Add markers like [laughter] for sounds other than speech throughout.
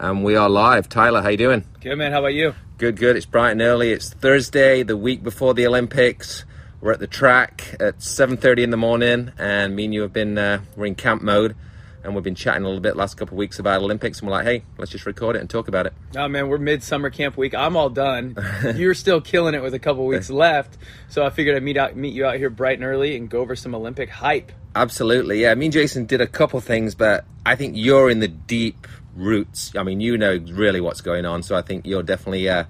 and we are live. Tyler, how you doing? Good man. How about you? Good, good. It's bright and early. It's Thursday, the week before the Olympics. We're at the track at 7:30 in the morning, and me and you have been uh, we're in camp mode, and we've been chatting a little bit last couple of weeks about Olympics, and we're like, hey, let's just record it and talk about it. Oh man, we're mid-summer camp week. I'm all done. [laughs] You're still killing it with a couple weeks left, so I figured I'd meet out, meet you out here bright and early and go over some Olympic hype. Absolutely, yeah. Me and Jason did a couple things, but I think you're in the deep roots. I mean, you know really what's going on, so I think you're definitely uh,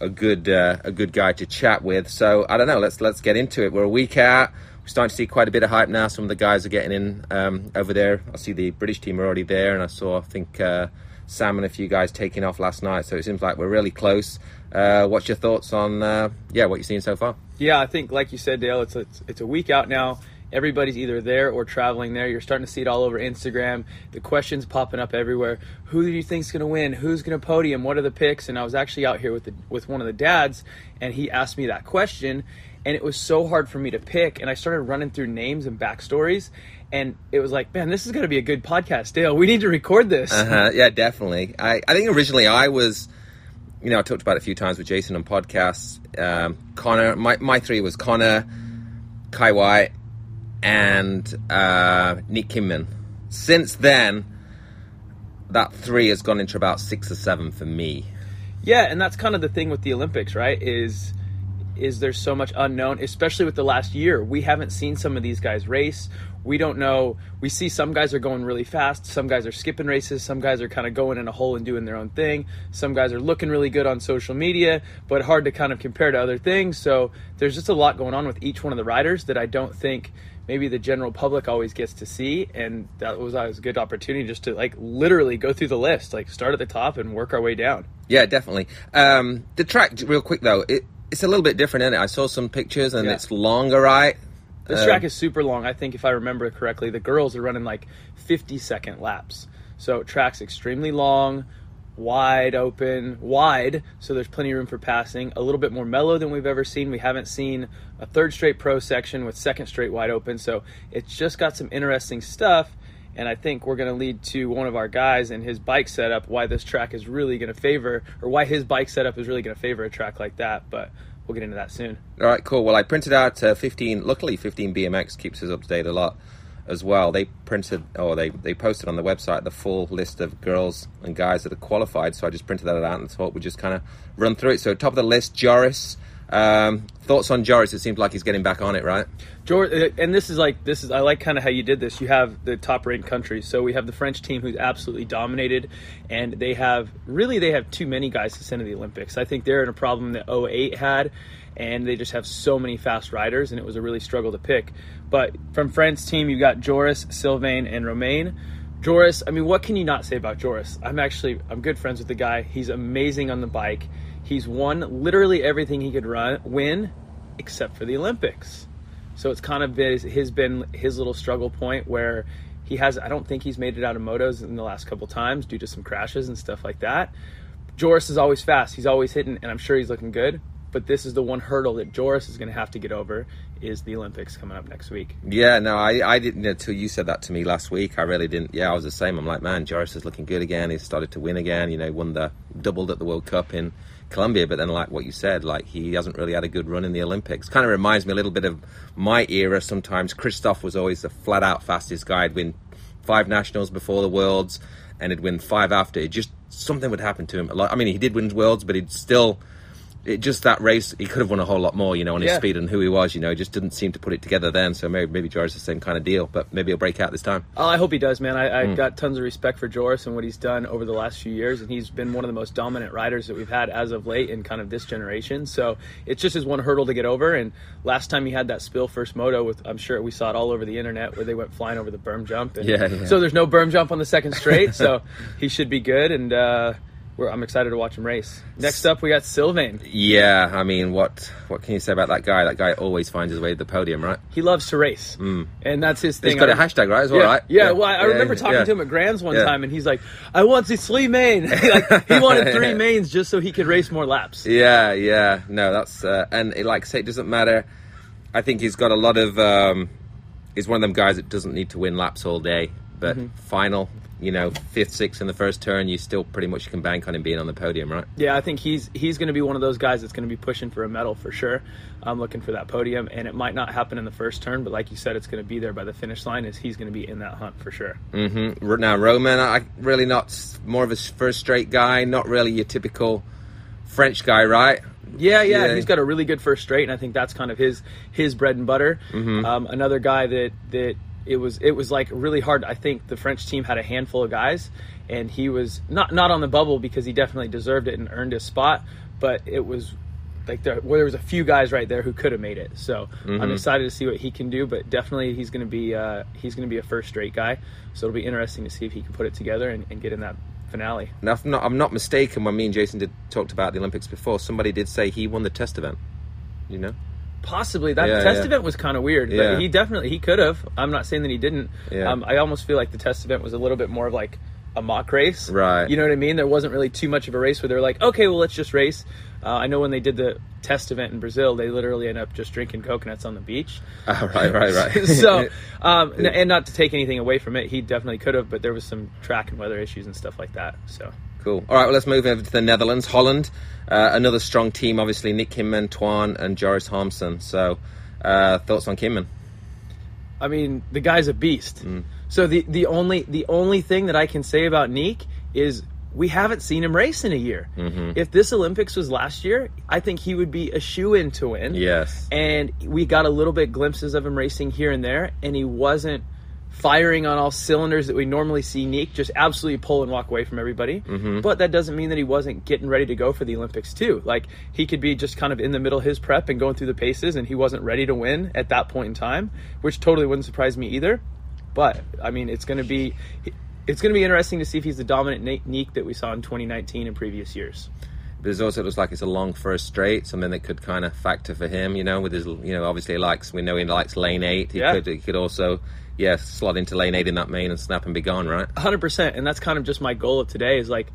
a good uh, a good guy to chat with. So I don't know. Let's let's get into it. We're a week out. We're starting to see quite a bit of hype now. Some of the guys are getting in um, over there. I see the British team are already there, and I saw I think uh, Sam and a few guys taking off last night. So it seems like we're really close. Uh, what's your thoughts on uh, yeah what you've seen so far? Yeah, I think like you said, Dale, it's a, it's a week out now everybody's either there or traveling there. You're starting to see it all over Instagram. The questions popping up everywhere. Who do you think's going to win? Who's going to podium? What are the picks? And I was actually out here with the, with one of the dads, and he asked me that question, and it was so hard for me to pick. And I started running through names and backstories, and it was like, man, this is going to be a good podcast, Dale. We need to record this. Uh-huh. Yeah, definitely. I, I think originally I was. You know, I talked about it a few times with Jason on podcasts. Um, Connor, my, my three was Connor, Kye Whyte, and uh, Nick Kimmann. Since then, that three has gone into about six or seven for me. Yeah, and that's kind of the thing with the Olympics, right? Is is there's so much unknown, especially with the last year. We haven't seen some of these guys race. We don't know. We see some guys are going really fast. Some guys are skipping races. Some guys are kind of going in a hole and doing their own thing. Some guys are looking really good on social media, but hard to kind of compare to other things. So there's just a lot going on with each one of the riders that I don't think maybe the general public always gets to see and that was always a good opportunity just to like literally go through the list like start at the top and work our way down. Yeah definitely. Um, the track real quick though it, it's a little bit different in it? I saw some pictures and yeah. it's longer right? This um, track is super long. I think if i remember correctly the girls are running like 50 second laps. So track's extremely long wide open, wide, so there's plenty of room for passing. A little bit more mellow than we've ever seen. We haven't seen a third straight pro section with second straight wide open, so it's just got some interesting stuff. And I think we're going to lead to one of our guys and his bike setup, why this track is really going to favor, or why his bike setup is really going to favor a track like that. But we'll get into that soon. All right, cool. Well, I printed out uh, 15, luckily 15 BMX keeps us up to date a lot as well. They printed or they, they posted on the website the full list of girls and guys that are qualified. So I just printed that out and thought we'd just kind of run through it. So top of the list, Joris. Um, thoughts on Joris? It seems like he's getting back on it, right? Joris, uh, and this is like this is I like kind of how you did this. You have the top ranked countries. So we have the French team who's absolutely dominated, and they have really they have too many guys to send to the Olympics. I think they're in a problem that 08 had and they just have so many fast riders, and it was a really struggle to pick. But from France team, you got Joris, Sylvain, and Romain. Joris, I mean, what can you not say about Joris? I'm actually I'm good friends with the guy. He's amazing on the bike. He's won literally everything he could run win, except for the Olympics. So it's kind of been, his been his little struggle point where he has. I don't think he's made it out of motos in the last couple times due to some crashes and stuff like that. Joris is always fast. He's always hitting, and I'm sure he's looking good but this is the one hurdle that Joris is going to have to get over is the Olympics coming up next week. Yeah, no, I, I didn't until you said that to me last week. I really didn't. Yeah, I was the same. I'm like, man, Joris is looking good again. He's started to win again. You know, won the doubled at the World Cup in Colombia, but then like what you said, like he hasn't really had a good run in the Olympics. Kind of reminds me a little bit of my era. Sometimes Christophe was always the flat out fastest guy. He'd win five nationals before the Worlds, and he'd win five after. It just something would happen to him. I mean, he did win Worlds, but he'd still it just that race, he could have won a whole lot more, you know, on his yeah. speed and who he was, you know, He just didn't seem to put it together then. So maybe maybe Joris the same kind of deal, but maybe he'll break out this time. Oh, I hope he does, man. I, I mm. got tons of respect for Joris and what he's done over the last few years, and he's been one of the most dominant riders that we've had as of late in kind of this generation. So it's just his one hurdle to get over. And last time he had that spill first moto with, I'm sure we saw it all over the internet where they went flying over the berm jump. And yeah, yeah. So there's no berm jump on the second straight, so [laughs] he should be good. And uh, I'm excited to watch him race. Next up, we got Sylvain. Yeah, I mean, what what can you say about that guy? That guy always finds his way to the podium, right? He loves to race, mm. and that's his thing. He's got a hashtag, right? As well, yeah, right? Yeah. yeah. Well, I, remember talking yeah. to him at Grands one time, and he's like, "I want the three main." like he [laughs] wanted three mains just so he could race more laps. Yeah, yeah. No, that's uh, and it, like I say, it doesn't matter. I think he's got a lot of. Um, he's one of them guys that doesn't need to win laps all day, but mm-hmm. final you know, fifth, sixth in the first turn, you still pretty much can bank on him being on the podium, right? Yeah, I think he's he's going to be one of those guys that's going to be pushing for a medal for sure. I'm looking for that podium, and it might not happen in the first turn, but like you said, it's going to be there by the finish line. Is he's going to be in that hunt for sure? Mm-hmm. Now Romain, I really not more of a first straight guy, not really your typical French guy, right? Yeah, yeah, yeah, he's got a really good first straight, and I think that's kind of his his bread and butter. Mm-hmm. Um, another guy that that it was it was like really hard. I think the French team had a handful of guys, and he was not not on the bubble because he definitely deserved it and earned his spot. But it was like there, well, there was a few guys right there who could have made it. So mm-hmm. I'm excited to see what he can do. But definitely he's going to be uh, he's going to be a first straight guy. So it'll be interesting to see if he can put it together and, and get in that finale. Now, if not, I'm not mistaken, when me and Jason did talked about the Olympics before, somebody did say he won the test event. You know. Possibly that yeah, test yeah. event was kind of weird, yeah. but he definitely he could have. I'm not saying that he didn't. Um, I almost feel like the test event was a little bit more of like a mock race, right? You know what I mean? There wasn't really too much of a race where they're like, okay, well let's just race. Uh, I know when they did the test event in Brazil, they literally ended up just drinking coconuts on the beach. Oh, [laughs] right, right, right. [laughs] so, [laughs] um, and not to take anything away from it, he definitely could have, but there was some track and weather issues and stuff like that. So. Cool. All right, well, let's move over to the Netherlands. Holland, uh, another strong team, obviously. Nick Kimmann, Twan, and Joris Harmsen. So, uh, thoughts on Kimmann? I mean, the guy's a beast. Mm. So the the only the only thing that I can say about Nick is we haven't seen him race in a year. Mm-hmm. If this Olympics was last year, I think he would be a shoe in to win. Yes. And we got a little bit glimpses of him racing here and there, and he wasn't firing on all cylinders that we normally see Nick just absolutely pull and walk away from everybody. Mm-hmm. But that doesn't mean that he wasn't getting ready to go for the Olympics too. Like he could be just kind of in the middle of his prep and going through the paces, and he wasn't ready to win at that point in time, which totally wouldn't surprise me either. But I mean, it's going to be it's going to be interesting to see if he's the dominant Nick that we saw in 2019 and previous years. But it also looks like it's a long first straight, something that could kind of factor for him. You know, with his, you know, obviously he likes. We know he likes lane eight. He yeah. could, he could also yeah, slot into lane eight in that main and snap and be gone, right? 100%. And that's kind of just my goal of today is like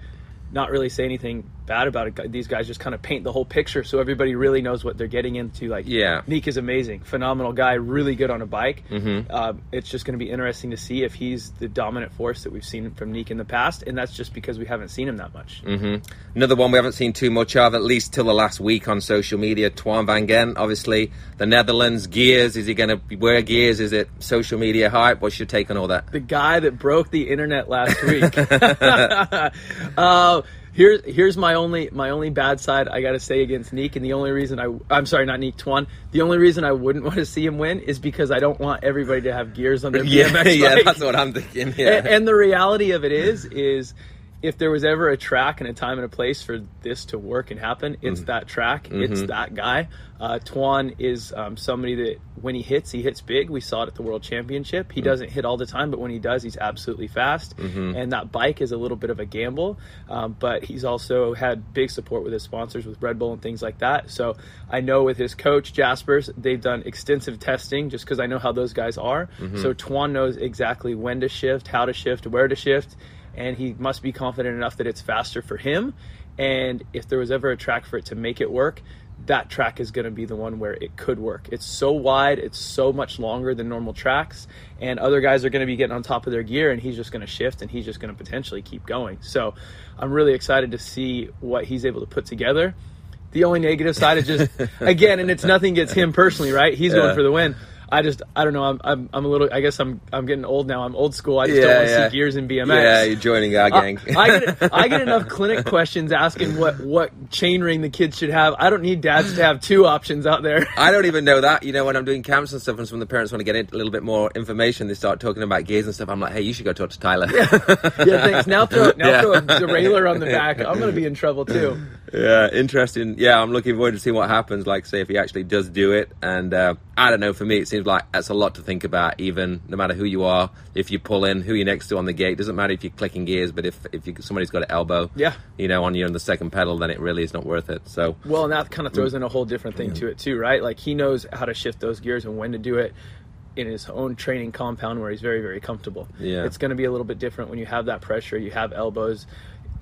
not really say anything bad about it. These guys just kind of paint the whole picture so everybody really knows what they're getting into. Like, yeah, Nick is amazing, phenomenal guy, really good on a bike. Mm-hmm. Uh, it's just going to be interesting to see if he's the dominant force that we've seen from Nick in the past, and that's just because we haven't seen him that much. Mm-hmm. Another one we haven't seen too much of, at least till the last week on social media. Twan van Gendt, obviously the Netherlands gears. Is he going to wear gears? Is it social media hype? What's your take on all that? The guy that broke the internet last week. [laughs] [laughs] uh, Here's here's my only my only bad side I got to say against Niek, and the only reason I I'm sorry, not Niek Twan. The only reason I wouldn't [laughs] want to see him win is because I don't want everybody to have gears on their [laughs] yeah, BMX Yeah, that's what I'm thinking. Yeah. And, and the reality of it is is if there was ever a track and a time and a place for this to work and happen, it's mm-hmm. that track. Mm-hmm. It's that guy. Uh, Twan is um, somebody that when he hits, he hits big. We saw it at the World Championship. He mm-hmm. doesn't hit all the time, but when he does, he's absolutely fast. Mm-hmm. And that bike is a little bit of a gamble, um, but he's also had big support with his sponsors, with Red Bull and things like that. So I know with his coach Jaspers, they've done extensive testing just because I know how those guys are. Mm-hmm. So Twan knows exactly when to shift, how to shift, where to shift and he must be confident enough that it's faster for him. And if there was ever a track for it to make it work, that track is going to be the one where it could work. It's so wide, it's so much longer than normal tracks, and other guys are going to be getting on top of their gear, and he's just going to shift and he's just going to potentially keep going. So I'm really excited to see what he's able to put together. The only negative side is just, [laughs] again, and it's nothing against him personally, right? He's yeah. going for the win. I just I don't know. I'm, I'm I'm a little. I guess I'm I'm getting old now. I'm old school. I just yeah, don't want to yeah. see gears in BMX. Yeah, you're joining our uh, gang. I, I, get [laughs] I get enough clinic questions asking what what chainring the kids should have. I don't need dads to have two options out there. [laughs] I don't even know that. You know, when I'm doing camps and stuff, and some of the parents want to get a little bit more information, they start talking about gears and stuff. I'm like, hey, you should go talk to Tyler. yeah, yeah thanks. Now throw [laughs] now throw a derailleur on the back. I'm going to be in trouble too. Yeah, interesting. Yeah, I'm looking forward to see what happens. Like, say if he actually does do it, and uh, I don't know. For me, it seems like that's a lot to think about. Even no matter who you are, if you pull in, who you're next to on the gate, doesn't matter if you're clicking gears. But if if you, somebody's got an elbow, yeah, you know, on you on the second pedal, then it really is not worth it. So well, and that kind of throws in a whole different thing to it too, right? Like he knows how to shift those gears and when to do it in his own training compound where he's very very comfortable. Yeah, it's going to be a little bit different when you have that pressure. You have elbows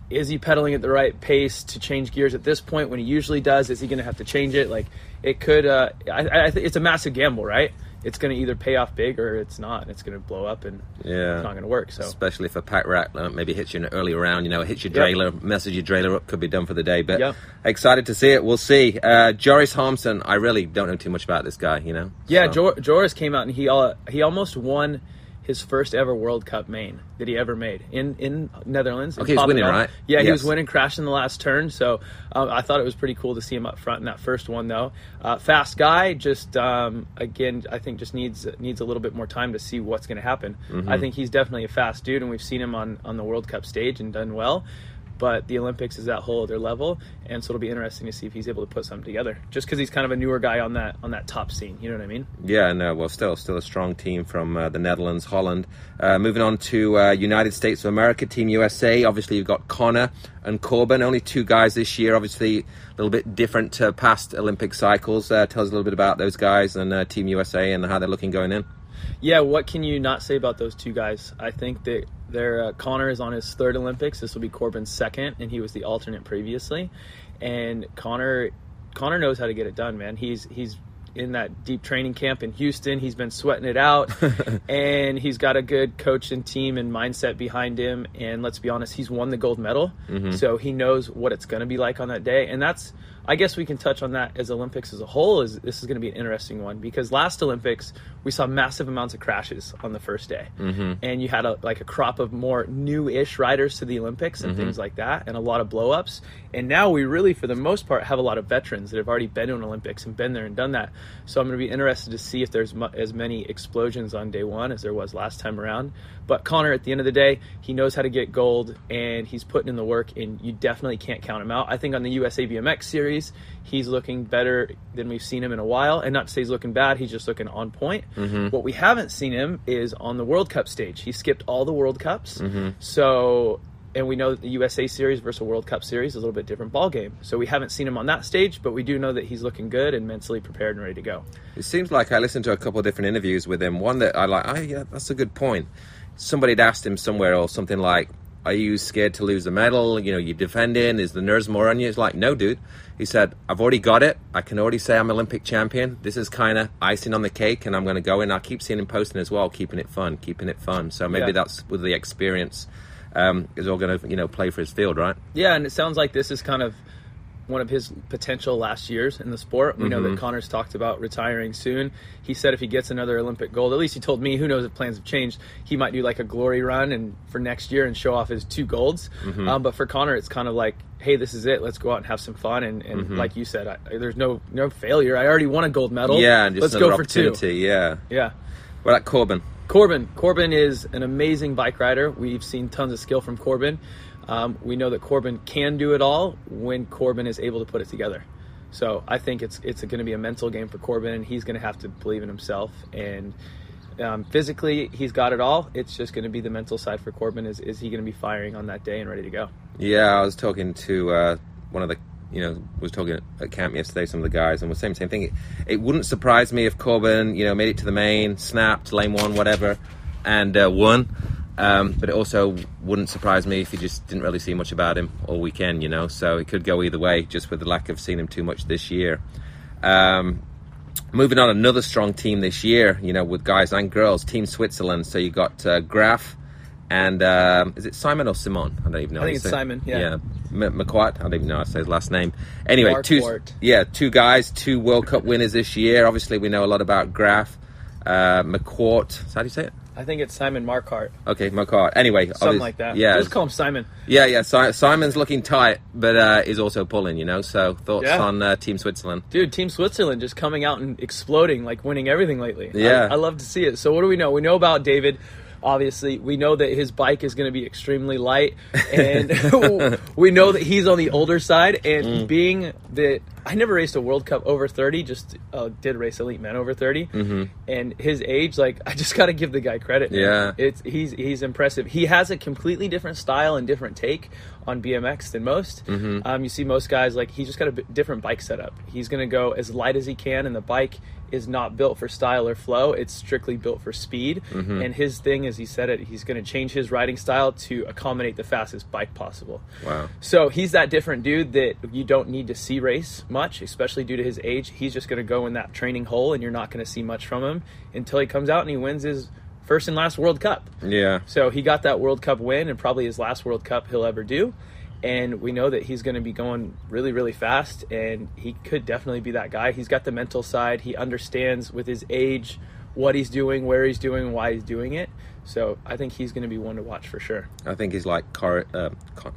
is he pedaling at the right pace to change gears at this point when he usually does? Is he going to have to change it? Like it could. Uh, I, I think it's a massive gamble, right? it's going to either pay off big or it's not. It's going to blow up and Yeah. it's not going to work. So Especially if a pack rat uh, maybe hits you in an early round, you know, hits your Yep. trailer, messes your trailer up, could be done for the day. But Yep. excited to see it. We'll see. Uh, Joris Harmsen, I really don't know too much about this guy, you know. Yeah, So- Jor- Joris came out and he uh, he almost won his first ever World Cup main that he ever made in in Netherlands. Okay, he was winning, right? Yeah, he was Yes. winning, crashing the last turn. So um, I thought it was pretty cool to see him up front in that first one, though. Uh, fast guy, just um, again, I think just needs needs a little bit more time to see what's going to happen. Mm-hmm. I think he's definitely a fast dude, and we've seen him on on the World Cup stage and done well. But the Olympics is that whole other level, and so it'll be interesting to see if he's able to put something together. Just because he's kind of a newer guy on that on that top scene, you know what I mean? Yeah, no, well, still, still a strong team from uh, the Netherlands, Holland. Uh, moving on to uh, United States of America, Team USA. Obviously, you've got Connor and Corbin, only two guys this year. Obviously, a little bit different to past Olympic cycles. Uh, tell us a little bit about those guys and uh, Team USA and how they're looking going in. Yeah, what can you not say about those two guys? I think that their uh, Connor is on his third Olympics. This will be Corbin's second, and he was the alternate previously. And Connor, Connor knows how to get it done, man. He's he's in that deep training camp in Houston. He's been sweating it out, [laughs] and he's got a good coach and team and mindset behind him. And let's be honest, he's won the gold medal, so he knows what it's going to be like on that day. And that's, I guess, we can touch on that as Olympics as a whole. Is this is going to be an interesting one because last Olympics we saw massive amounts of crashes on the first day, mm-hmm. and you had a, like a crop of more new-ish riders to the Olympics and mm-hmm. things like that, and a lot of blow-ups. And now we really, for the most part, have a lot of veterans that have already been to an Olympics and been there and done that. So I'm going to be interested to see if there's mu- as many explosions on day one as there was last time around. But Connor, at the end of the day, he knows how to get gold, and he's putting in the work, and you definitely can't count him out. I think on the USA BMX series, he's looking better than we've seen him in a while. And not to say he's looking bad, he's just looking on point. Mm-hmm. What we haven't seen him is on the World Cup stage. He skipped all the World Cups. Mm-hmm. So, and we know that the USA series versus World Cup series is a little bit different ball game. So we haven't seen him on that stage, but we do know that he's looking good and mentally prepared and ready to go. It seems like I listened to a couple of different interviews with him. One that I like, oh, yeah, that's a good point. Somebody had asked him somewhere or something like, Are you scared to lose the medal? You know, you're defending. Is the nerves more on you? He's like, No, dude. He said, I've already got it. I can already say I'm Olympic champion. This is kind of icing on the cake, and I'm going to go in. I keep seeing him posting as well, keeping it fun, keeping it fun. So maybe Yeah. that's with the experience um, is all going to, you know, play for his field, right? Yeah, and it sounds like this is kind of one of his potential last years in the sport. We know that mm-hmm. Connor's talked about retiring soon. He said if he gets another Olympic gold, at least he told me, who knows if plans have changed, he might do like a glory run and for next year and show off his two golds. Mm-hmm. Um, but for Connor, it's kind of like, hey, this is it. Let's go out and have some fun. And, and mm-hmm. like you said, I, there's no no failure. I already won a gold medal. Yeah, and just let's go for two. Yeah. Yeah. What about Corbin? Corbin. Corbin is an amazing bike rider. We've seen tons of skill from Corbin. Um, we know that Corbin can do it all when Corbin is able to put it together. So I think it's it's going to be a mental game for Corbin, and he's going to have to believe in himself. And um, physically, he's got it all. It's just going to be the mental side for Corbin. Is is he going to be firing on that day and ready to go? Yeah, I was talking to uh, one of the, you know, was talking at camp yesterday. Some of the guys and was saying the same thing. It, it wouldn't surprise me if Corbin, you know, made it to the main, snapped lane one, whatever, and uh, won. Um, but it also wouldn't surprise me if you just didn't really see much about him all weekend, you know. So it could go either way, just with the lack of seeing him too much this year. Um, moving on, another strong team this year, you know, with guys and girls, Team Switzerland. So you got uh, Graf and um, is it Simon or Simon? I don't even know. I think it's say- Simon, yeah. yeah. M- McQuart. I don't even know how to say his last name. Anyway, two Marquart. yeah, two guys, two World Cup winners this year. Obviously, we know a lot about Graf, uh, McQuart. How do you say it? I think it's Simon Marquart, Okay, McQuart. Anyway, something like that. Yeah, just call him Simon. yeah, yeah. Si- Simon's looking tight, but uh, is also pulling. You know. So thoughts Yeah. on uh, Team Switzerland? Dude, Team Switzerland just coming out and exploding, like winning everything lately. Yeah. I, I love to see it. So, what do we know? We know about David. Obviously, we know that his bike is going to be extremely light, [laughs] and [laughs] we know that he's on the older side. And Mm. being that I never raced a World Cup over thirty, just uh, did race elite men over 30 Mm-hmm. and his age, like [laughs] I just got to give the guy credit. man. Yeah. it's he's he's impressive. He has a completely different style and different take on BMX than most. Mm-hmm. Um, you see most guys like he's just got a different bike setup. He's going to go as light as he can, and the bike is not built for style or flow. It's strictly built for speed. Mm-hmm. And his thing, as he said it, he's going to change his riding style to accommodate the fastest bike possible. Wow. So he's that different dude that you don't need to see race much, especially due to his age. He's just going to go in that training hole, and you're not going to see much from him until he comes out and he wins his first and last World Cup. Yeah. So he got that World Cup win, and probably his last World Cup he'll ever do. And we know that he's going to be going really, really fast, and he could definitely be that guy. He's got the mental side. He understands with his age what he's doing, where he's doing, why he's doing it. So I think he's going to be one to watch for sure. I think he's like Cor- uh, Con-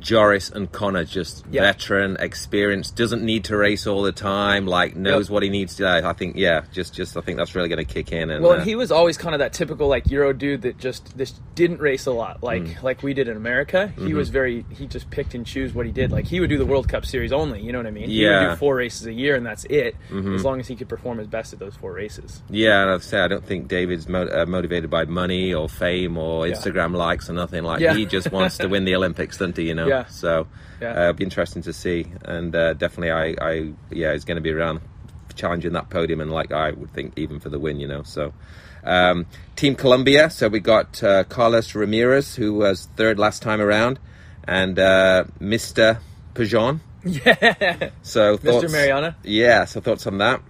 Joris and Connor, just Yeah. veteran, experienced, doesn't need to race all the time, like knows Yep. what he needs to. I think, yeah, just, just I think that's really going to kick in. And Well, uh, and he was always kind of that typical like Euro dude that just this didn't race a lot, like Mm. like we did in America. He Mm-hmm. was very he just picked and choose what he did. Like he would do the World Cup series only. You know what I mean? He would Yeah. Mm-hmm. do four races a year and that's it, as long as he could perform his best at those four races. Yeah, and I'd say I don't think David's mo- uh, motivated by money or fame or Yeah. Instagram likes or nothing. Like Yeah. he just wants to win the [laughs] Olympics, doesn't he? You know. Yeah. So Yeah. uh, it'll be interesting to see, and uh, definitely, I, I, yeah, he's going to be around challenging that podium, and like I would think even for the win, you know. So. Um, Team Colombia. So we got uh, Carlos Ramirez, who was third last time around, and uh, Mr. Pajon. [laughs] Yeah, So Mr. Mariana. Yeah. So thoughts on that?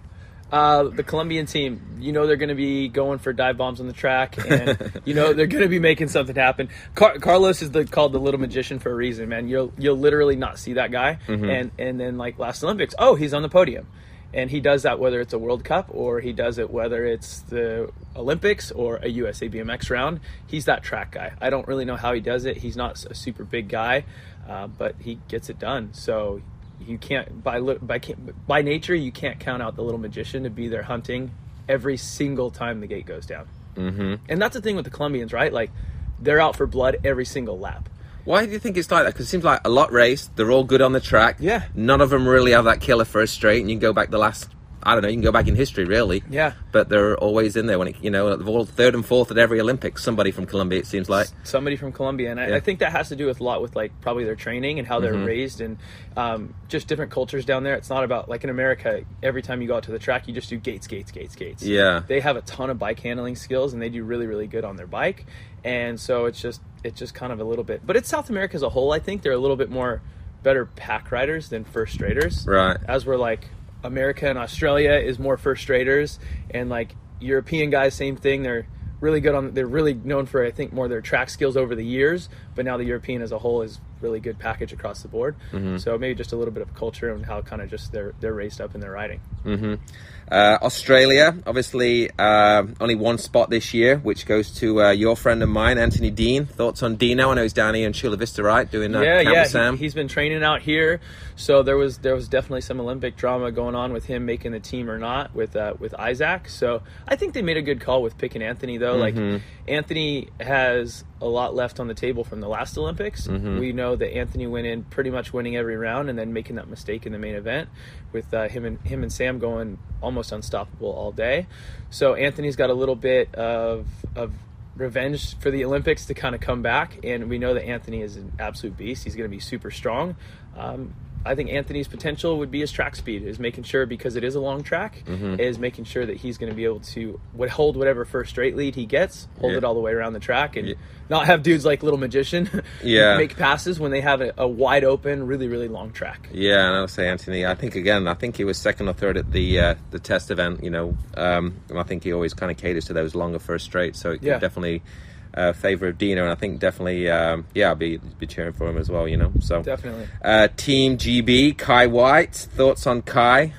Uh, the Colombian team, you know they're going to be going for dive bombs on the track, and you know they're going to be making something happen. Car- Carlos is the, called the little magician for a reason, man. You'll you'll literally not see that guy, and and then like last Olympics, oh he's on the podium, and he does that whether it's a World Cup or he does it whether it's the Olympics or a USA BMX round. He's that track guy. I don't really know how he does it. He's not a super big guy, uh, but he gets it done. So you can't by by by nature you can't count out the little magician to be there hunting every single time the gate goes down. Mm-hmm. And that's the thing with the Colombians, right? Like they're out for blood every single lap. Why do you think it's like that? Because it seems like a lot race. They're all good on the track. Yeah. None of them really have that killer first straight, and you can go back the last. I don't know. You can go back in history, really. Yeah. But they're always in there when it, you know all third and fourth at every Olympics. Somebody from Colombia, it seems like. Somebody from Colombia, and I, Yeah. I think that has to do with a lot with like probably their training and how they're raised and um, just different cultures down there. It's not about like in America. Every time you go out to the track, you just do gates, gates, gates, gates. Yeah. they have a ton of bike handling skills and they do really really good on their bike and so it's just it's just kind of a little bit but it's south america as a whole i think they're a little bit more better pack riders than first straighters Right. as we're like america and australia is more first straighters and like european guys same thing. They're really good on they're really known for i think more their track skills over the years but now the european as a whole is really good package across the board. Mm-hmm. So maybe just a little bit of culture and how kind of just they're they're raised up in their riding mm-hmm. Uh, Australia, obviously, uh, only one spot this year, which goes to uh, your friend of mine, Anthony Dean. Thoughts on Dino? I know he's down here in Chula Vista, right? Doing uh, yeah, Camp yeah. Sam. He, has been training out here, so there was there was definitely some Olympic drama going on with him making the team or not with uh, with Isaac. So I think they made a good call with picking Anthony though. Mm-hmm. Like Anthony has a lot left on the table from the last Olympics. Mm-hmm. We know that Anthony went in pretty much winning every round and then making that mistake in the main event with uh, him and him and Sam going almost unstoppable all day. So Anthony's got a little bit of of revenge for the Olympics to kind of come back, and we know that Anthony is an absolute beast. He's going to be super strong. Um, I think Anthony's potential would be his track speed, is making sure because it is a long track, Mm-hmm. is making sure that he's going to be able to what, hold whatever first straight lead he gets, hold Yeah. it all the way around the track, and Yeah. not have dudes like Little Magician [laughs] Yeah. make passes when they have a, a wide open, really really long track. Yeah, and I'll say Anthony. I think again, I think he was second or third at the uh, the test event. You know, um, and I think he always kind of caters to those longer first straight. So it Yeah. definitely uh, favor of Dino, and I think definitely, um, yeah, I'll be be cheering for him as well. You know, so Definitely. Uh, Team GB, Kye Whyte. Thoughts on Kye?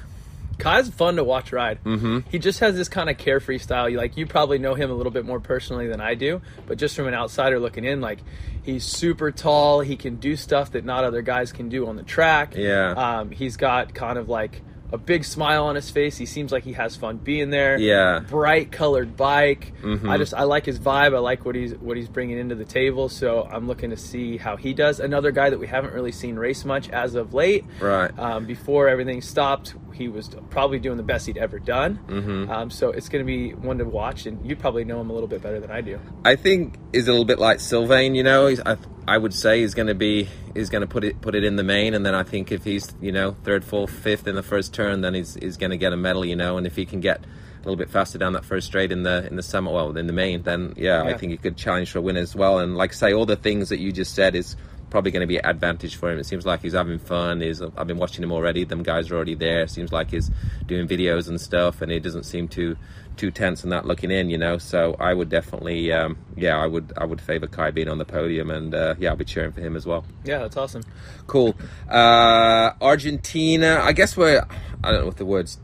Kye's fun to watch ride. Mm-hmm. He just has this kind of carefree style. Like you probably know him a little bit more personally than I do, but just from an outsider looking in, like he's super tall. He can do stuff that not other guys can do on the track. Yeah. Um, he's got kind of like a big smile on his face. He seems like he has fun being there. Yeah. Bright colored bike. Mhm. I just I like his vibe. I like what he's what he's bringing into the table. So I'm looking to see how he does. Another guy that we haven't really seen race much as of late. Right. Um, before everything stopped, he was probably doing the best he'd ever done. Mhm. Um, so it's going to be one to watch, and you probably know him a little bit better than I do. I think is a little bit like Sylvain. You know, he's, I, I would say he's going to be he's going to put it put it in the main, and then I think if he's you know third, fourth, fifth in the first turn, then he's he's going to get a medal. You know, and if he can get a little bit faster down that first straight in the in the summer, well, in the main, then yeah, I think he could challenge for a win as well. And like I say, all the things that you just said is probably going to be an advantage for him. It seems like he's having fun. He's, I've been watching him already. Them guys are already there. It Seems like he's doing videos and stuff, and he doesn't seem too too tense and that looking in, you know. So I would definitely, um, yeah, I would I would favour Kye being on the podium, and uh, yeah, I'll be cheering for him as well. Yeah, that's awesome. Cool. Uh, Argentina. I guess we're. I don't know what the words.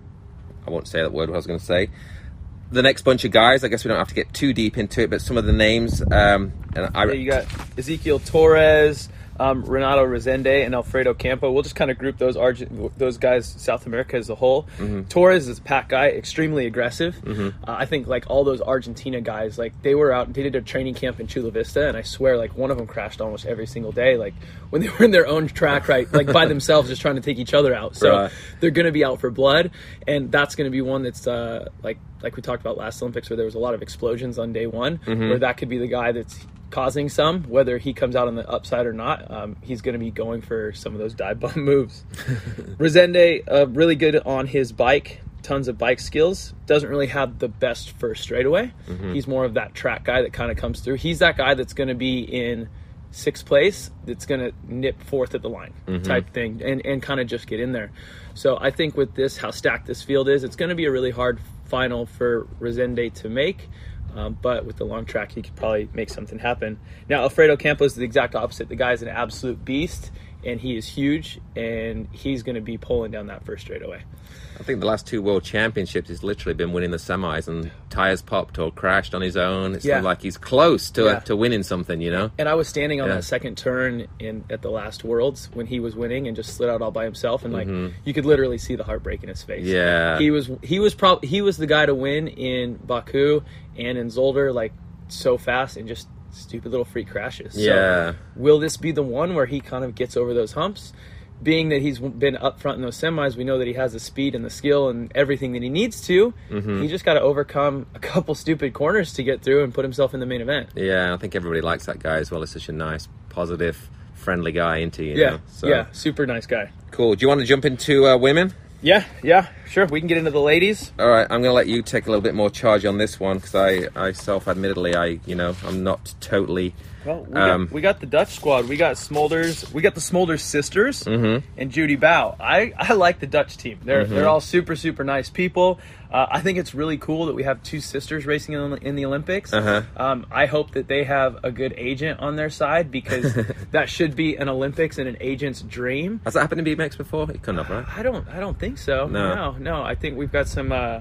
I won't say that word. What I was going to say. The next bunch of guys. I guess we don't have to get too deep into it, but some of the names. Um, and I. Yeah, you got Ezekiel Torres, um, Renato Rezende, and Alfredo Campo. We'll just kind of group those Argent- those guys, South America as a whole. Torres is a pack guy, extremely aggressive. Uh, I think like all those Argentina guys, like they were out, they did a training camp in Chula Vista, and I swear like one of them crashed almost every single day. Like when they [laughs] were in their own track, right, like by [laughs] themselves, just trying to take each other out. So Right. they're going to be out for blood, and that's going to be one that's uh, like like we talked about last Olympics, where there was a lot of explosions on day one, where that could be the guy that's causing some, whether he comes out on the upside or not. Um, he's going to be going for some of those dive bomb [laughs] moves. [laughs] Rezende, uh, really good on his bike. Tons of bike skills. Doesn't really have the best first straightaway. He's more of that track guy that kind of comes through. He's that guy that's going to be in sixth place that's going to nip fourth at the line type thing and, and kind of just get in there. So I think with this, how stacked this field is, it's going to be a really hard final for Rezende to make. Um, but with the long track, he could probably make something happen. Now, Alfredo Campos is the exact opposite. The guy is an absolute beast, and he is huge, and he's going to be pulling down that first straightaway. I think the last two World Championships, he's literally been winning the semis, and tires popped or crashed on his own. It's Yeah. like he's close to Yeah. to winning something, you know. And I was standing on Yeah. that second turn in at the last Worlds when he was winning and just slid out all by himself, and like you could literally see the heartbreak in his face. Mm-hmm. Yeah. he was he was probably he was the guy to win in Baku and in Zolder, like so fast and just stupid little freak crashes. So, Yeah. will this be the one where he kind of gets over those humps? Being that he's been up front in those semis, we know that he has the speed and the skill and everything that he needs to. Mm-hmm. He just got to overcome a couple [laughs] stupid corners to get through and put himself in the main event. Yeah, I think everybody likes that guy as well. He's such a nice, positive, friendly guy, into you Yeah, know. So yeah, super nice guy. cool. Do you want to jump into uh, women? Yeah, yeah, sure. We can get into the ladies. All right, I'm going to let you take a little bit more charge on this one because I, I self-admittedly, I, you know, I'm not totally. Well, we, Um, got, we got the Dutch squad. We got Smulders. We got the Smulders sisters Mm-hmm. and Judy Baauw. I, I like the Dutch team. They're they're all super super nice people. Uh, I think it's really cool that we have two sisters racing in, the- in the Olympics. Uh-huh. Um, I hope that they have a good agent on their side because [laughs] that should be an Olympics and an agent's dream. Has that happened in BMX before? It couldn't have, right? I don't. I don't think so. No. no, no. I think we've got some uh,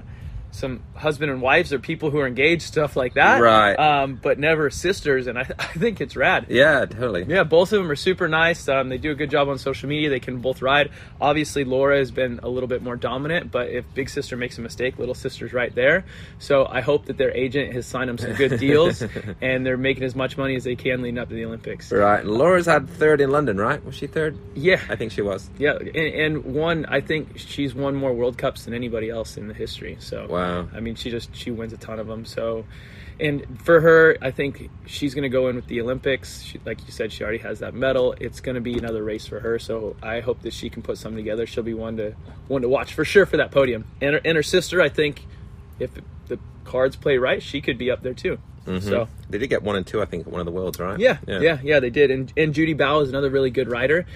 some husband and wives or people who are engaged, stuff like that. Right. Um, but never sisters, and I, [laughs] I think it's rad. Yeah, totally. Yeah, both of them are super nice. Um, they do a good job on social media. They can both ride. Obviously, Laura has been a little bit more dominant, but if big sister makes a mistake, little sister's right there. So I hope that their agent has signed them some good [laughs] deals, and they're making as much money as they can leading up to the Olympics. Right. And Laura's had third in London, right? Was she third? Yeah, I think she was. Yeah, and, and one, I think she's won more World Cups than anybody else in the history. So, Wow. I mean, she just she wins a ton of them. So, and for her, I think she's going to go in with the Olympics. She, like you said, she already has that medal. It's going to be another race for her. So, I hope that she can put something together. She'll be one to one to watch for sure for that podium. And her, and her sister, I think, if the cards play right, she could be up there too. So. They did get one and two, I think, at one of the worlds, right? Yeah, yeah, yeah, they did. And and Judy Baauw is another really good rider,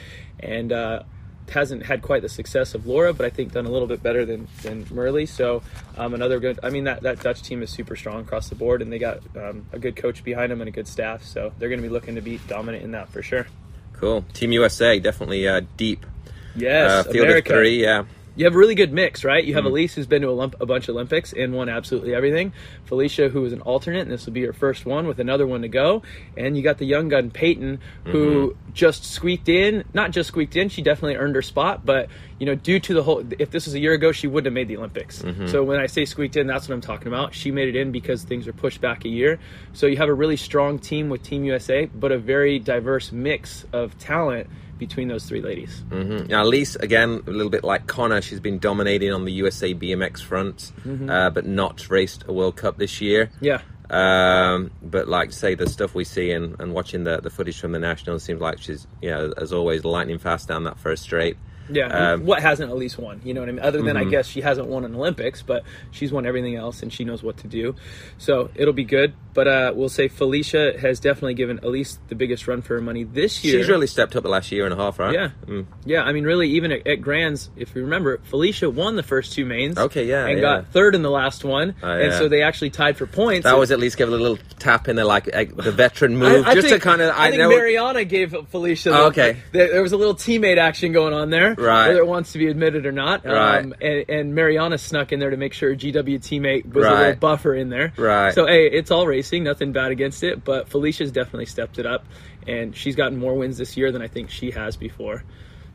and uh, hasn't had quite the success of Laura, but I think done a little bit better than than Merel. So um, another good. I mean that that Dutch team is super strong across the board, and they got um, a good coach behind them and a good staff. So they're going to be looking to be dominant in that for sure. Cool. Team USA, definitely uh, deep. Yes, uh, field America. of three, yeah. You have a really good mix, right? You have Mm. Alise, who's been to a, lump, a bunch of Olympics and won absolutely everything. Felicia, who is an alternate, and this will be her first one with another one to go. And you got the young gun Payton, who Mm-hmm. just squeaked in. Not just squeaked in; she definitely earned her spot. But you know, due to the whole, if this was a year ago, she wouldn't have made the Olympics. Mm-hmm. So when I say squeaked in, that's what I'm talking about. She made it in because things are pushed back a year. So you have a really strong team with Team USA, but a very diverse mix of talent between those three ladies. Mhm. Now, Alise, again, a little bit like Connor, she's been dominating on the USA BMX front, Mm-hmm. uh, but not raced a World Cup this year. Yeah. Um, but like say the stuff we see and, and watching the, the footage from the nationals seems like she's know as always lightning fast down that first straight. Yeah, Um, what hasn't Alise won? You know what I mean? Other than I Mhm. guess she hasn't won an Olympics, but she's won everything else, and she knows what to do. So it'll be good. But uh, we'll say Felicia has definitely given Alise the biggest run for her money this year. She's really stepped up the last year and a half, right? Yeah. Mm. Yeah, I mean, really, even at, at Grands, if you remember, Felicia won the first two mains. Okay, yeah, and yeah. got third in the last one. and yeah. so they actually tied for points. That was at least give a little tap in there, like eh, the veteran move, I, I just think, to kind of. I, think know. Mariana gave Felicia. Oh, the- okay. There, there was a little teammate action going on there, [laughs] Right. whether it wants to be admitted or not. Right. Um, and, and Mariana snuck in there to make sure GW teammate was a little buffer in there. Right. So hey, it's all racing, nothing bad against it. But Felicia's definitely stepped it up, and she's gotten more wins this year than I think she has before.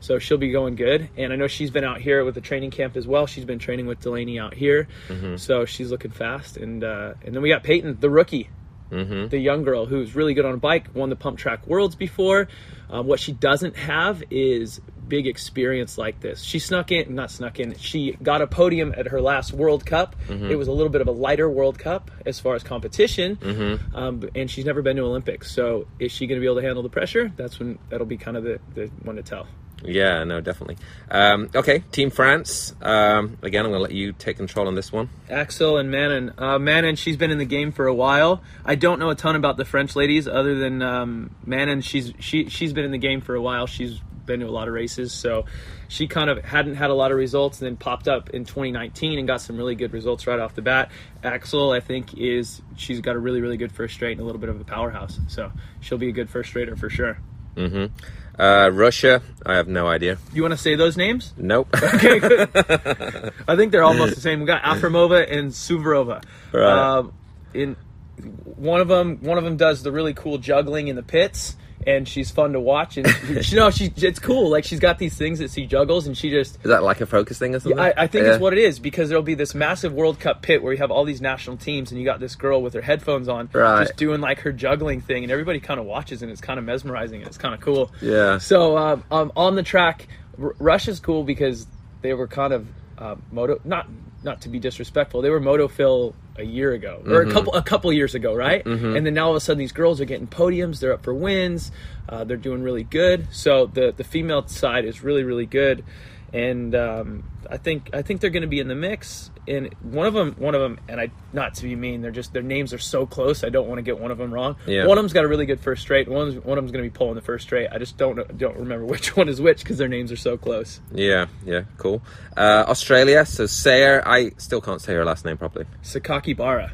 So she'll be going good, and I know she's been out here with the training camp as well. She's been training with Delaney out here, Mm-hmm. so she's looking fast. And uh, and then we got Payton, the rookie, hmm the young girl who's really good on a bike, won the Pump Track Worlds before. Um, what she doesn't have is big experience like this. She snuck in, not snuck in, she got a podium at her last World Cup. It was a little bit of a lighter World Cup as far as competition, um, and she's never been to Olympics. So is she going to be able to handle the pressure? That's when that'll be kind of the, the one to tell. Yeah, no, definitely. Um, okay, Team France. Um, again, I'm going to let you take control on this one. Axelle and Manon. Uh, Manon, she's been in the game for a while. I don't know a ton about the French ladies other than um, Manon. She's she she's been in the game for a while. She's been to a lot of races, so she kind of hadn't had a lot of results, and then popped up in 2019 and got some really good results right off the bat. Axelle, I think, is she's got a really really good first straight and a little bit of a powerhouse, so she'll be a good first straighter for sure. hmm Uh, Russia. I have no idea. You want to say those names? Nope. [laughs] Okay, good. [laughs] I think they're almost the same. We got Afremova and Suvorova. Right. Um, in one of them, one of them does the really cool juggling in the pits, and she's fun to watch. And [laughs] you know, she it's cool. Like she's got these things that she juggles, and she just. Is that like a focus thing or something? I, I think Yeah. it's what it is because there'll be this massive World Cup pit where you have all these national teams, and you got this girl with her headphones on, Right. just doing like her juggling thing, and everybody kind of watches, and it's kind of mesmerizing, and it's kind of cool. Yeah. So um, um, on the track, R- Russia's cool because they were kind of uh, moto not not to be disrespectful. They were moto fill a year ago or a couple a couple years ago, right? And then now all of a sudden these girls are getting podiums. They're up for wins. Uh, they're doing really good. So the the female side is really really good. And um, I think I think they're going to be in the mix. And one of them, one of them, and I not to be mean, they're just their names are so close. I don't want to get one of them wrong. Yeah. One of them's got a really good first straight. One of, one of them's going to be pulling the first straight. I just don't don't remember [laughs] which one is which because their names are so close. Yeah, yeah, cool. Uh, Australia, so Saya, I still can't say her last name properly. Sakakibara.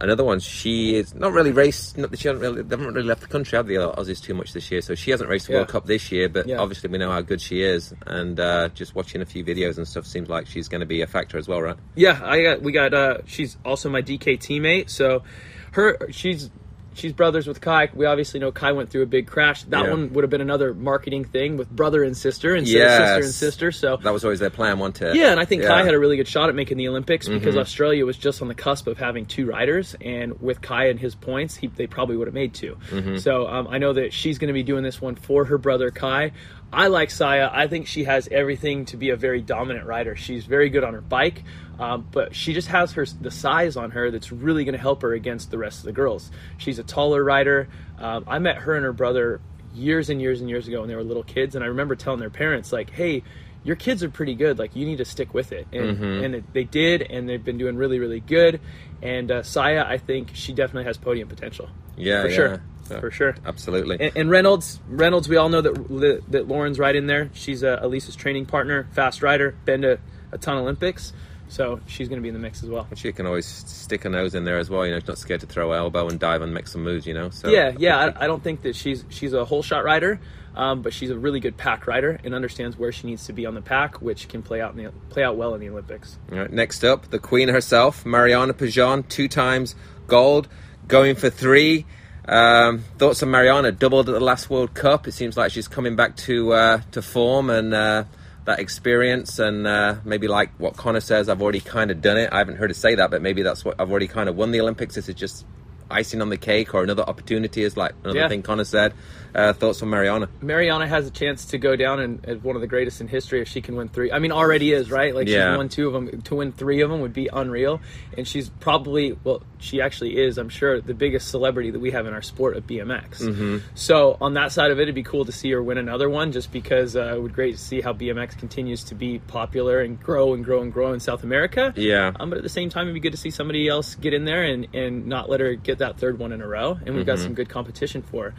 Another one, she is not really raced, not she hasn't really, they haven't really left the country, have the Aussies too much this year, so she hasn't raced the Yeah. World Cup this year, but Yeah. obviously we know how good she is, and uh, just watching a few videos and stuff seems like she's going to be a factor as well, right? Yeah, I got we got. uh She's also my DK teammate. So her she's she's brothers with Kai. We obviously know Kai went through a big crash. That Yeah. one would have been another marketing thing with brother and sister instead of Yes. sister and sister. So That was always their plan, wasn't it? Yeah, and I think Kai had a really good shot at making the Olympics because Mm-hmm. Australia was just on the cusp of having two riders, and with Kai and his points, he, they probably would have made 2 Mm-hmm. So um, I know that she's going to be doing this one for her brother Kai. I like Saya. I think she has everything to be a very dominant rider. She's very good on her bike, um, but she just has her the size on her that's really going to help her against the rest of the girls. She's a taller rider. Um, I met her and her brother years and years and years ago when they were little kids, and I remember telling their parents like, "Hey." Your kids are pretty good. Like you need to stick with it, and and it, they did, and they've been doing really, really good. And uh, Saya, I think she definitely has podium potential. Yeah, for yeah. sure, Yeah. for sure. Absolutely. And, and Reynolds, Reynolds, we all know that that Lauren's right in there. She's uh, Alise's training partner, fast rider, been to a ton of Olympics, so she's going to be in the mix as well. she can always stick her nose in there as well, you know, she's not scared to throw her elbow and dive and make some moves, you know. So Yeah, yeah. I, I don't think that she's she's a whole shot rider, um, but she's a really good pack rider and understands where she needs to be on the pack, which can play out in the play out well in the Olympics. All right, next up, the queen herself, Mariana Pajon, two times gold, going for three. Um, thoughts on Mariana? Doubled at the last World Cup. It seems like she's coming back to uh, to form and uh, that experience, and uh, maybe like what Connor says, I've already kind of done it. I haven't heard her say that, but maybe that's what I've already kind of won the Olympics. This is just icing on the cake or another opportunity, is like another Yeah. thing Connor said. Uh, thoughts on Mariana? Mariana has a chance to go down and as one of the greatest in history if she can win three. I mean, already is right. Like Yeah. she's won two of them. To win three of them would be unreal. And she's probably well, she actually is. I'm sure the biggest celebrity that we have in our sport of BMX. Mm-hmm. So on that side of it, it'd be cool to see her win another one, just because uh, it would great to see how BMX continues to be popular and grow and grow and grow in South America. Yeah. Um, but at the same time, it'd be good to see somebody else get in there and, and not let her get that third one in a row. And we've got some good competition for her.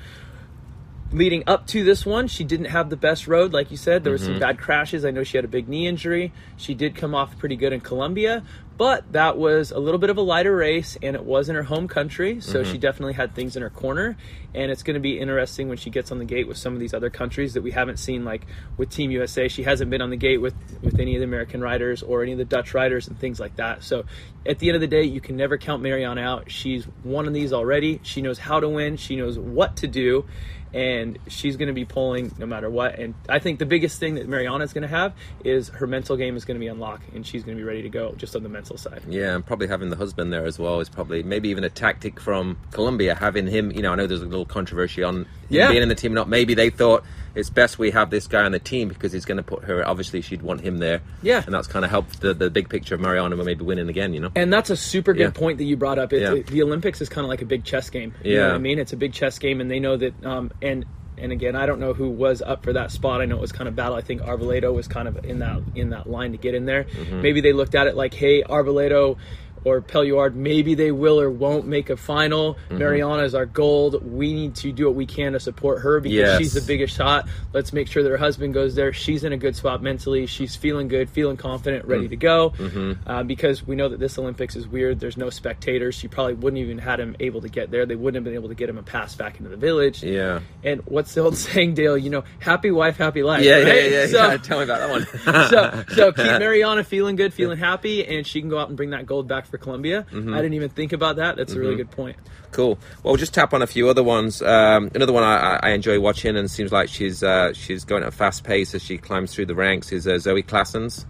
Leading up to this one, she didn't have the best road, like you said. There were some mm-hmm. bad crashes. I know she had a big knee injury. She did come off pretty good in Colombia, but that was a little bit of a lighter race, and it was in her home country, so she mm-hmm. definitely had things in her corner. And it's going to be interesting when she gets on the gate with some of these other countries that we haven't seen, like with Team USA. She hasn't been on the gate with with any of the American riders or any of the Dutch riders and things like that. So at the end of the day, you can never count Mariana out. She's won of these already. She knows how to win. She knows what to do and she's going to be pulling no matter what. And I think the biggest thing that Mariana is going to have is her mental game is going to be unlocked, and she's going to be ready to go just on the mental side. Yeah, and probably having the husband there as well is probably maybe even a tactic from Colombia. Having him, you know, I know there's a little controversy on Yeah. being in the team or not. Maybe they thought it's best we have this guy on the team because he's going to put her. Obviously, she'd want him there. Yeah. and that's kind of helped the, the big picture of Mariana maybe winning again. You know. And that's a super good Yeah. point that you brought up. It, Yeah. the Olympics is kind of like a big chess game. You know Yeah. what I mean? It's a big chess game, and they know that. Um, and and again, I don't know who was up for that spot. I know it was kind of battle. I think Arboledo was kind of in that in that line to get in there. Mm-hmm. Maybe they looked at it like, hey, Arboledo. Or Pelluard, maybe they will or won't make a final. Mm-hmm. Mariana is our gold. We need to do what we can to support her because Yes. she's the biggest shot. Let's make sure that her husband goes there. She's in a good spot mentally. She's feeling good, feeling confident, ready Mm. to go. Mm-hmm. Uh, because we know that this Olympics is weird. There's no spectators. She probably wouldn't even had him able to get there. They wouldn't have been able to get him a pass back into the village. Yeah. And what's the old [laughs] saying, Dale? You know, happy wife, happy life. Yeah, yeah, yeah, So, yeah. [laughs] Tell me about that one. [laughs] so, so keep Mariana feeling good, feeling happy, and she can go out and bring that gold back for Colombia. Mm-hmm. I didn't even think about that. That's a really good point. Cool. Well, we'll just tap on a few other ones. Um, another one I, I enjoy watching and seems like she's uh, she's going at a fast pace as she climbs through the ranks is uh, Zoe Claessens.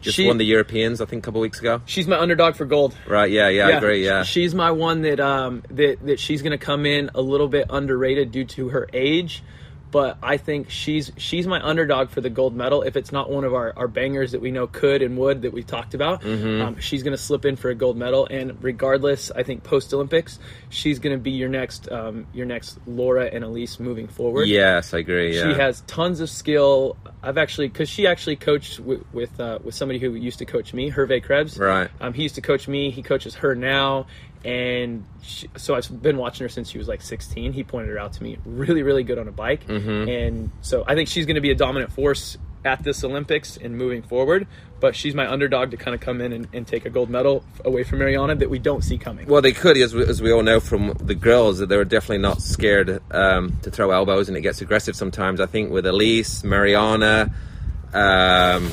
Just She- won the Europeans, I think, a couple weeks ago. She's my underdog for gold. Right? Yeah, yeah, I agree. Yeah, She's my one that um that that she's going to come in a little bit underrated due to her age, but I think she's she's my underdog for the gold medal. If it's not one of our, our bangers that we know could and would that we talked about, Mm-hmm. um, she's going to slip in for a gold medal. And regardless, I think post Olympics, she's going to be your next um, your next Laura and Alise moving forward. yes, I agree. Yeah. She has tons of skill. I've actually, because she actually coached with with, uh, with somebody who used to coach me, Hervé Krebs. Right. Um, he used to coach me. He coaches her now, and she, so I've been watching her since she was like 16. He pointed her out to me. Really, really good on a bike, Mm-hmm. and so I think she's going to be a dominant force at this Olympics and moving forward. But she's my underdog to kind of come in and, and take a gold medal away from Mariana that we don't see coming. Well, they could, as we, as we all know from the girls, that they're definitely not scared um, to throw elbows, and it gets aggressive sometimes. I think with Alise, Mariana, um,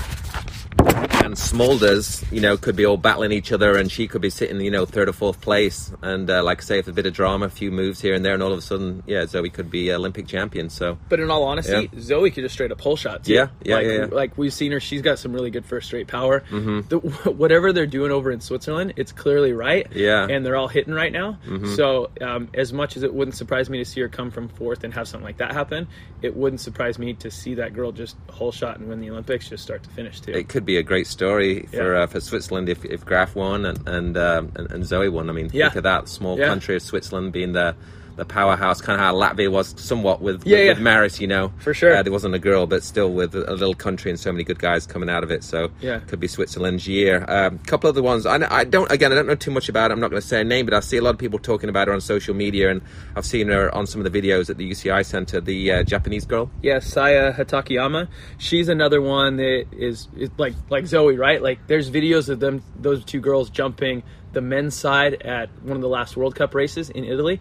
and Smulders, you know, could be all battling each other, and she could be sitting, you know, third or fourth place. And uh, like I say, if a bit of drama, a few moves here and there, and all of a sudden, yeah, Zoe could be Olympic champion. So But in all honesty, Yeah. Zoe could just straight up pull shot. Too. Yeah, yeah, like, yeah, yeah. Like we've seen her; she's got some really good first straight power. Mm-hmm. The, [laughs] whatever they're doing over in Switzerland, it's clearly right. Yeah. and they're all hitting right now. Mm-hmm. So, um, as much as it wouldn't surprise me to see her come from fourth and have something like that happen, it wouldn't surprise me to see that girl just whole shot and win the Olympics, just start to finish too. it could be a great story for Yeah. uh, for Switzerland if, if Graf won and and, um, and and Zoe won. I mean, Yeah. think of that small Yeah. country of Switzerland being the the powerhouse, kind of how Latvia was somewhat with Yeah, with, yeah. with Maris, you know. For sure. uh, there wasn't a girl, but still with a, little country and so many good guys coming out of it. So Yeah. could be Switzerland's year. A um, couple other ones. I, I don't again. I don't know too much about. it. I'm not going to say a name, but I see a lot of people talking about her on social media, and I've seen her on some of the videos at the UCI Center. The uh, Japanese girl. Yeah, Saya Hatakeyama. She's another one that is, is like like Zoe, right? Like there's videos of them those two girls jumping the men's side at one of the last World Cup races in Italy.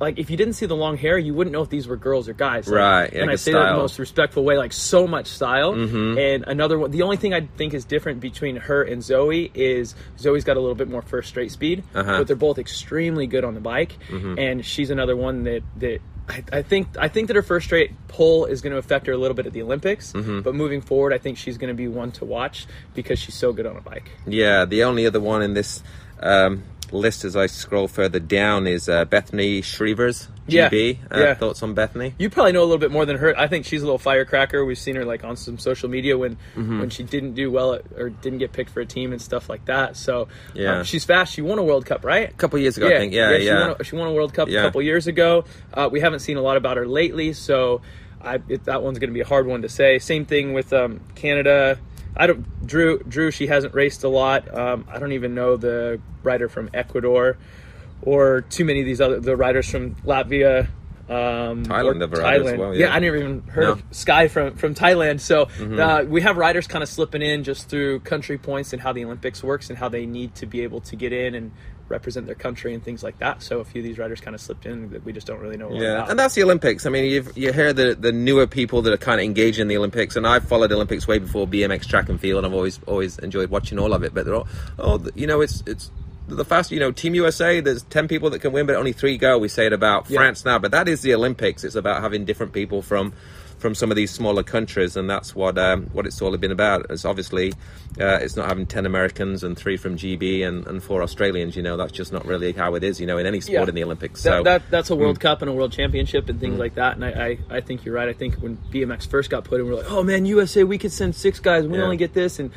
Like if you didn't see the long hair, you wouldn't know if these were girls or guys. Like, Right, yeah, and I say that in the most respectful way, like so much style. And another one, the only thing I think is different between her and Zoe is Zoe's got a little bit more first straight speed, Uh-huh. but they're both extremely good on the bike. And she's another one that that I, I think I think that her first straight pull is going to affect her a little bit at the Olympics. But moving forward, I think she's going to be one to watch because she's so good on a bike. Yeah, the only other one in this um, list as I scroll further down is uh, Bethany Shriever, Yeah, GB. Uh, yeah. Thoughts on Bethany? You probably know a little bit more than her. I think she's a little firecracker. We've seen her like on some social media when Mm-hmm. when she didn't do well at, or didn't get picked for a team and stuff like that. So Yeah. um, she's fast. She won a World Cup, right? A couple years ago, I think. Yeah, She, yeah. won a, she won a World Cup Yeah. a couple years ago. Uh, we haven't seen a lot about her lately, so I, it, that one's going to be a hard one to say. Same thing with um, Canada. I don't Drew. Drew. She hasn't raced a lot. Um, I don't even know the rider from Ecuador or too many of these other the riders from Latvia. Um, Thailand or have a rider as well, yeah. I never even heard No. of Sky from from Thailand. So Mm-hmm. uh, we have riders kind of slipping in just through country points and how the Olympics works and how they need to be able to get in and represent their country and things like that. So a few of these riders kind of slipped in that we just don't really know. Yeah, about. and that's the Olympics. I mean, you've, you hear the the newer people that are kind of engaged in the Olympics, and I've followed Olympics way before BMX track and field. And I've always always enjoyed watching all of it. But they're all, oh, you know, it's it's the fast. You know, Team USA. There's ten people that can win, but only three go. We say it about Yeah. France now, but that is the Olympics. It's about having different people from from some of these smaller countries, and that's what um, what it's all been about. It's obviously uh, it's not having ten Americans and three from GB and, and four Australians. You know, that's just not really how it is. You know, in any sport Yeah. in the Olympics. So Mm. that that's a World Cup and a World Championship and things like that. And I, I, I think you're right. I think when BMX first got put in, we are like, oh man, USA, we could send six guys. We Yeah. only get this. And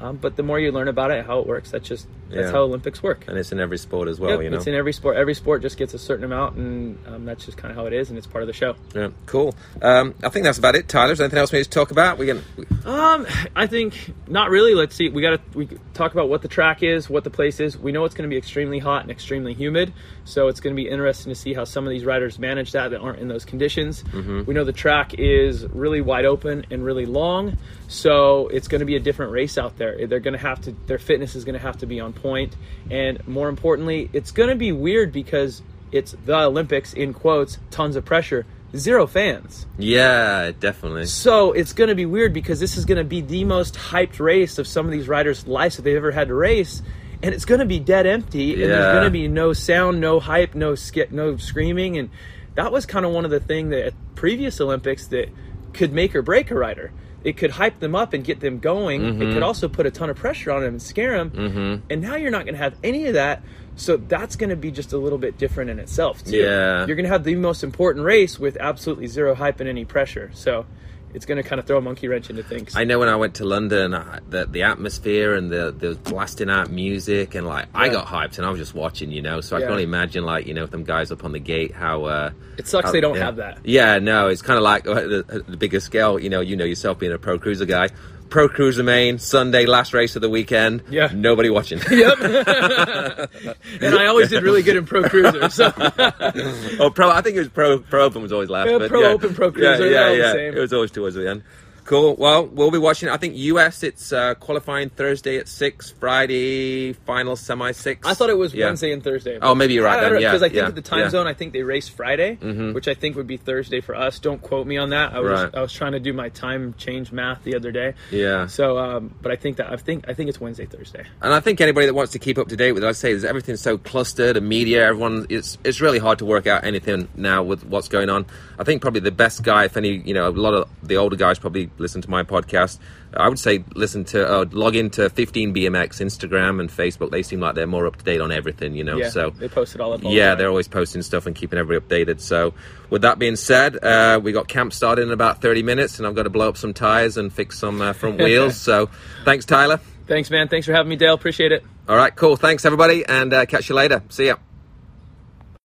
um, but the more you learn about it, how it works, that's just that's Yeah. how Olympics work. and it's in every sport as well. Yep, you know, It's in every sport. Every sport just gets a certain amount, and um, that's just kind of how it is, and it's part of the show. yeah, cool. Um, I think that's about it. Tyler, is there anything else we need to talk about? We can. Um, I think not really. Let's see. We got to we talk about what the track is, what the place is. We know it's going to be extremely hot and extremely humid, so it's going to be interesting to see how some of these riders manage that that aren't in those conditions. We know the track is really wide open and really long, so it's going to be a different race out there. They're going to have to their fitness is going to have to be on point, and more importantly, it's going to be weird because it's the Olympics in quotes, tons of pressure, zero fans. Yeah, definitely. So it's going to be weird because this is going to be the most hyped race of some of these riders' lives that they've ever had to race, and it's going to be dead empty, and Yeah. there's going to be no sound, no hype, no skit, no screaming, and that was kind of one of the things that at previous Olympics that could make or break a rider. It could hype them up and get them going. Mm-hmm. It could also put a ton of pressure on them and scare them. Mm-hmm. And now you're not going to have any of that. So that's going to be just a little bit different in itself too. Yeah. You're going to have the most important race with absolutely zero hype and any pressure. So it's going to kind of throw a monkey wrench into things. I know when I went to London, I, the the atmosphere and the the blasting out music and like I got hyped and I was just watching, you know. So I Yeah. can only imagine like you know them guys up on the gate how. Uh, it sucks how- they don't yeah. have that. Yeah, no, it's kind of like uh, [laughs] the, the bigger scale. You know, you know yourself being a pro cruiser guy. Pro Cruiser Main Sunday, last race of the weekend. Yeah. nobody watching. [laughs] Yep. [laughs] and I always did really good in pro cruiser. So [laughs] oh, pro. I think it was pro. Pro Open was always last. Yeah, but Pro Open, Pro Cruiser, Yeah, yeah, the yeah. same. It was always towards the end. Cool. Well, we'll be watching. I think US. It's uh, qualifying Thursday at six. Friday final semi six. I thought it was Yeah. Wednesday and Thursday. Oh, maybe you're right then, yeah, Because I think yeah, at the time. Mm-hmm. zone, I think they race Friday, which I think would be Thursday for us. Don't quote me on that. I was Right. I was trying to do my time change math the other day. Yeah. So, um, but I think that I think I think it's Wednesday Thursday. And I think anybody that wants to keep up to date with, it, I'd say, is everything's so clustered and media. Everyone, it's it's really hard to work out anything now with what's going on. I think probably the best guy, if any, you know, a lot of the older guys probably listen to my podcast. I would say listen to uh, log into 15 BMX Instagram and Facebook. They seem like they're more up to date on everything, you know. Yeah. So they post it all up. Yeah, time. they're always posting stuff and keeping everybody updated. So, with that being said, uh, we got camp started in about 30 minutes, and I've got to blow up some tires and fix some uh, front wheels. [laughs] so, thanks, Tyler. Thanks, man. Thanks for having me, Dale. Appreciate it. All right, cool. Thanks, everybody, and uh, catch you later. See ya.